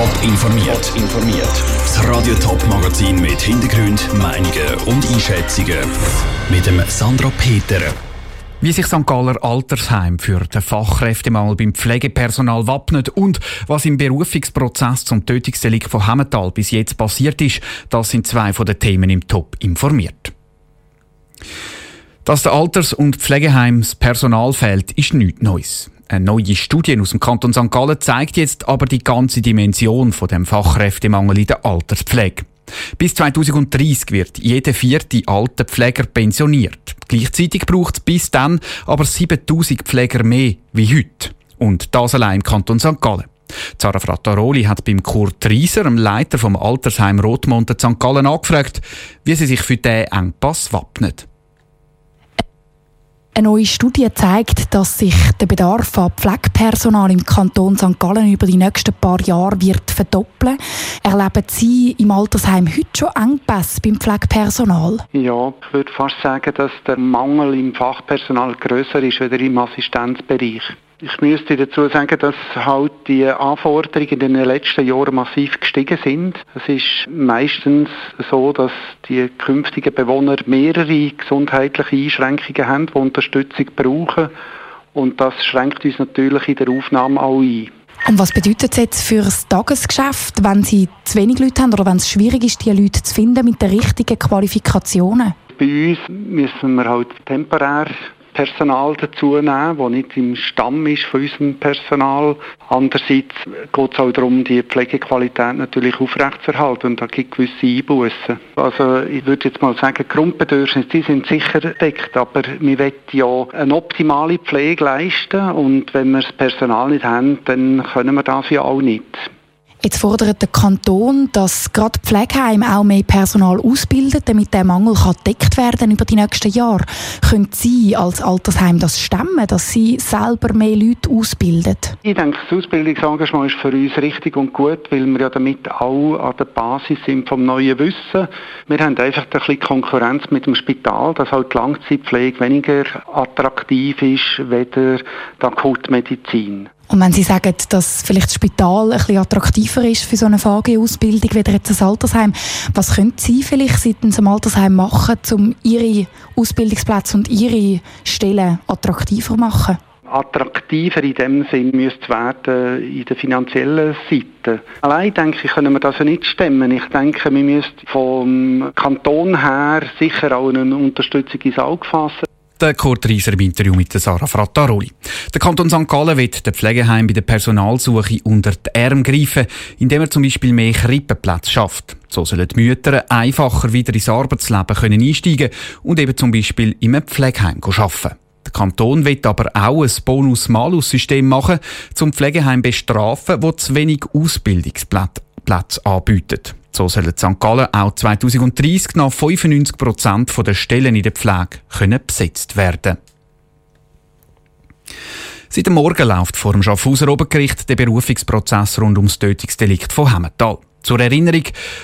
Top informiert. informiert. Das Radio Top Magazin mit Hintergrund, Meinungen und Einschätzungen mit dem Sandra Peter. Wie sich St. Galler Altersheim für den Fachkräftemangel beim Pflegepersonal wappnet und was im Berufungsprozess zum Tötungsdelikt von Hemmetal bis jetzt passiert ist, das sind zwei von den Themen im Top informiert. Dass der Alters- und Pflegeheimspersonal fehlt, ist nichts Neues. Eine neue Studie aus dem Kanton St. Gallen zeigt jetzt aber die ganze Dimension von dem Fachkräftemangel in der Alterspflege. Bis 2030 wird jeder vierte alte Pfleger pensioniert. Gleichzeitig braucht es bis dann aber 7000 Pfleger mehr wie heute. Und das allein im Kanton St. Gallen. Zara Frattaroli hat beim Kurt Rieser, dem Leiter vom Altersheim Rotmonte St. Gallen, angefragt, wie sie sich für diesen Engpass wappnet. Eine neue Studie zeigt, dass sich der Bedarf an Pflegepersonal im Kanton St. Gallen über die nächsten paar Jahre wird verdoppeln. Erleben Sie im Altersheim heute schon Engpässe beim Pflegepersonal? Ja, ich würde fast sagen, dass der Mangel im Fachpersonal größer ist als im Assistenzbereich. Ich müsste dazu sagen, dass halt die Anforderungen in den letzten Jahren massiv gestiegen sind. Es ist meistens so, dass die künftigen Bewohner mehrere gesundheitliche Einschränkungen haben, die Unterstützung brauchen. Und das schränkt uns natürlich in der Aufnahme auch ein. Und was bedeutet es jetzt für das Tagesgeschäft, wenn Sie zu wenig Leute haben oder wenn es schwierig ist, die Leute zu finden mit den richtigen Qualifikationen? Bei uns müssen wir halt temporär Personal dazu nehmen, das nicht im Stamm ist von unserem Personal. Andererseits geht es auch darum, die Pflegequalität natürlich aufrechtzuerhalten und da gibt es gewisse Einbußen. Also ich würde jetzt mal sagen, Grundbedürfnisse die sind sicher deckt, aber wir wollen ja eine optimale Pflege leisten und wenn wir das Personal nicht haben, dann können wir das ja auch nicht. Jetzt fordert der Kanton, dass gerade Pflegeheime auch mehr Personal ausbilden, damit der Mangel gedeckt werden über die nächsten Jahre. Können Sie als Altersheim das stemmen, dass Sie selber mehr Leute ausbilden? Ich denke, das Ausbildungsengagement ist für uns richtig und gut, weil wir ja damit auch an der Basis sind vom neuen Wissen. Wir haben einfach ein bisschen Konkurrenz mit dem Spital, dass halt die Langzeitpflege weniger attraktiv ist, weder die Akutmedizin. Und wenn Sie sagen, dass vielleicht das Spital ein bisschen attraktiver ist für so eine VG-Ausbildung, wie jetzt ein Altersheim, was können Sie vielleicht seitens dem Altersheim machen, um Ihre Ausbildungsplätze und Ihre Stellen attraktiver machen? attraktiver in dem Sinn müsste werden in der finanziellen Seite. Allein denke ich, können wir das ja nicht stemmen. Ich denke, wir müssen vom Kanton her sicher auch eine Unterstützung ins Auge fassen. Der Kurt Reiser im Interview mit Sarah Frattaroli. Der Kanton St. Gallen wird den Pflegeheim bei der Personalsuche unter die Arme greifen, indem er zum Beispiel mehr Krippenplätze schafft. So sollen die Mütter einfacher wieder ins Arbeitsleben können einsteigen und eben zum Beispiel in einem Pflegeheim arbeiten. Der Kanton will aber auch ein Bonus-Malus-System machen, zum Pflegeheim bestrafen, wo zu wenig Ausbildungsplätze anbietet. So sollen St. Gallen auch 2030 nach 95 Prozent der Stellen in der Pflege können besetzt werden. Seit dem Morgen läuft vor dem Schaffhauser Obergericht der Berufungsprozess rund ums Tötungsdelikt von Hemmetal. Zur Erinnerung,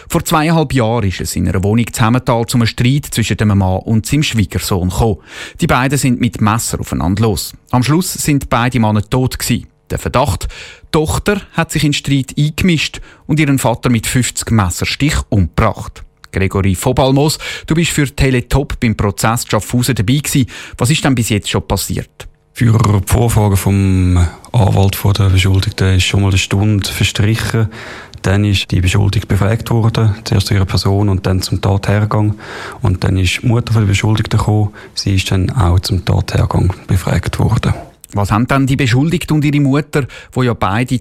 vor zweieinhalb Jahren ist es in einer Wohnung zu Hemmetal zum Streit zwischen dem Mann und seinem Schwiegersohn gekommen. Die beiden sind mit Messer aufeinander los. Am Schluss sind beide Männer tot gewesen. Der Verdacht, die Tochter hat sich in Streit eingemischt und ihren Vater mit 50 Messerstich umgebracht. Gregory Vobalmos, du bist für Teletop beim Prozess Schaffhausen dabei gewesen. Was ist denn bis jetzt schon passiert? Für die Vorfrage vom Anwalt von der Beschuldigten ist schon mal eine Stunde verstrichen. Dann ist die Beschuldigte befragt worden, zuerst zu ihrer Person und dann zum Tathergang. Und dann ist die Mutter von der Beschuldigten gekommen. Sie ist dann auch zum Tathergang befragt worden. Was haben dann die Beschuldigte und ihre Mutter, wo ja beide,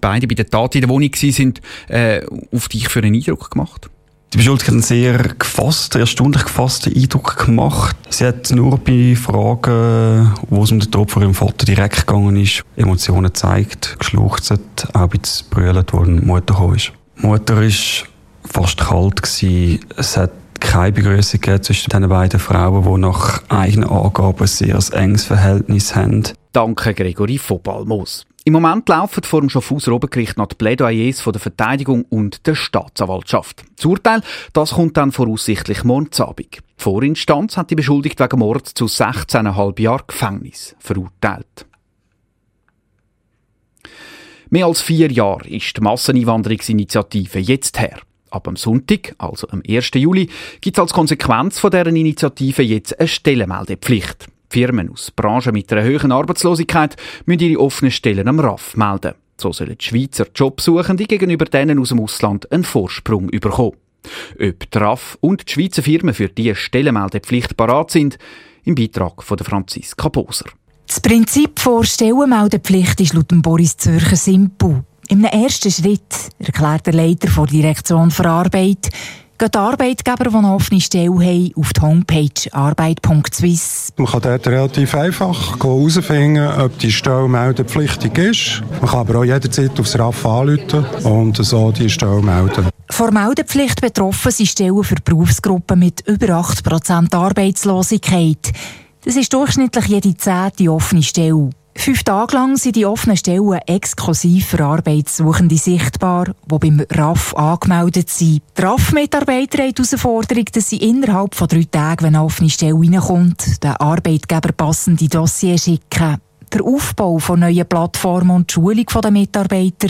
beide bei der Tat in der Wohnung waren, äh, auf dich für einen Eindruck gemacht? Die Beschuldigte hat einen sehr gefassten, erstaunlich gefassten Eindruck gemacht. Sie hat nur bei Fragen, wo es um den Tod von ihrem Vater direkt gegangen ist, Emotionen gezeigt, geschluchzt, auch ein bisschen brüllt, wo die Mutter ist. Die Mutter war fast kalt. Gewesen. Es hat keine Begrüßung zwischen den beiden Frauen, die nach eigenen Angaben ein sehr enges Verhältnis haben. Danke, Gregory Vobalmos. Im Moment laufen vor dem Schaffhauser Obergericht noch die Plädoyers von der Verteidigung und der Staatsanwaltschaft. Das Urteil, das kommt dann voraussichtlich morgen. Die Vorinstanz hat die Beschuldigte wegen Mord zu 16,5 Jahren Gefängnis verurteilt. Mehr als vier Jahre ist die Masseneinwanderungsinitiative jetzt her. Ab am Sonntag, also am 1. Juli, gibt es als Konsequenz von deren Initiative jetzt eine Stellenmeldepflicht. Firmen aus Branchen mit einer höheren Arbeitslosigkeit müssen ihre offenen Stellen am RAF melden. So sollen die Schweizer Jobsuchende gegenüber denen aus dem Ausland einen Vorsprung bekommen. Ob die RAF und die Schweizer Firmen für diese Stellenmeldepflicht parat sind, im Beitrag von Franziska Poser. Das Prinzip der Stellenmeldepflicht ist laut Boris Zürcher simpel. Im ersten Schritt, erklärt der Leiter der Direktion für Arbeit, gehen die Arbeitgeber, die eine offene Stelle haben, auf die Homepage arbeit.swiss. Man kann dort relativ einfach herausfinden, ob die Stelle meldepflichtig ist. Man kann aber auch jederzeit aufs RAF anrufen und so die Stelle melden. Vor Meldepflicht betroffen sind Stellen für Berufsgruppen mit über 8% Arbeitslosigkeit. Das ist durchschnittlich jede zehnte offene Stelle. Fünf Tage lang sind die offenen Stellen exklusiv für Arbeitssuchende sichtbar, die beim RAF angemeldet sind. Die RAF-Mitarbeiter haben die Herausforderung, dass sie innerhalb von drei Tagen, wenn eine offene Stelle reinkommt, den Arbeitgeber passende Dossier schicken. Der Aufbau von neuen Plattformen und die Schulung der Mitarbeiter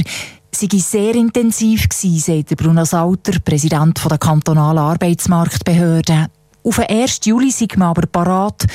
sei sehr intensiv gewesen, sagt Bruno Sauter, Präsident der kantonalen Arbeitsmarktbehörde. Auf den 1. Juli sind wir aber parat,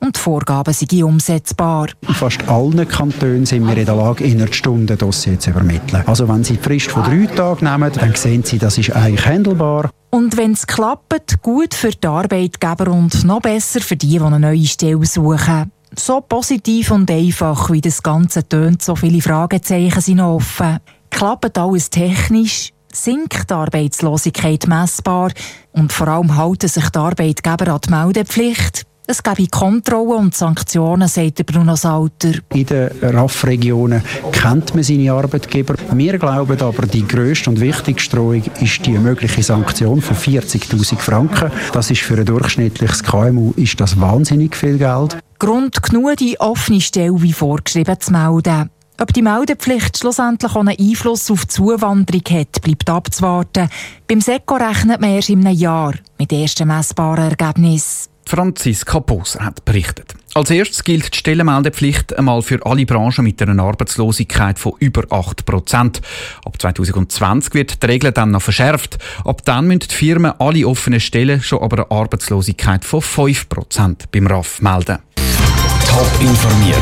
und die Vorgaben sind umsetzbar. In fast allen Kantonen sind wir in der Lage, innerhalb Stunden Dossier zu übermitteln. Also wenn Sie die Frist von drei Tagen nehmen, dann sehen Sie, das ist eigentlich handelbar. Und wenn es klappt, gut für die Arbeitgeber und noch besser für die, die eine neue Stelle suchen. So positiv und einfach, wie das Ganze tönt, so viele Fragezeichen sind offen. Klappt alles technisch? Sinkt die Arbeitslosigkeit messbar? Und vor allem halten sich die Arbeitgeber an die Meldepflicht? Es gebe Kontrollen und Sanktionen, sagt Bruno Salter. In den RAF-Regionen kennt man seine Arbeitgeber. Wir glauben aber, die grösste und wichtigste Drohung ist die mögliche Sanktion von 40.000 Franken. Das ist für ein durchschnittliches KMU ist das wahnsinnig viel Geld. Grund genug, die offene Stelle wie vorgeschrieben zu melden. Ob die Meldepflicht schlussendlich auch einen Einfluss auf die Zuwanderung hat, bleibt abzuwarten. Beim SECO rechnet man erst in einem Jahr mit ersten messbaren Ergebnissen. Franziska Poser hat berichtet. Als erstes gilt die Stellenmeldepflicht einmal für alle Branchen mit einer Arbeitslosigkeit von über 8 Prozent. Ab 2020 wird die Regel dann noch verschärft. Ab dann müssen die Firmen alle offenen Stellen schon aber eine Arbeitslosigkeit von 5 Prozent beim RAF melden. Top informiert,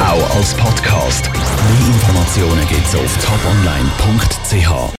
auch als Podcast. Mehr Informationen gibt's auf toponline.ch.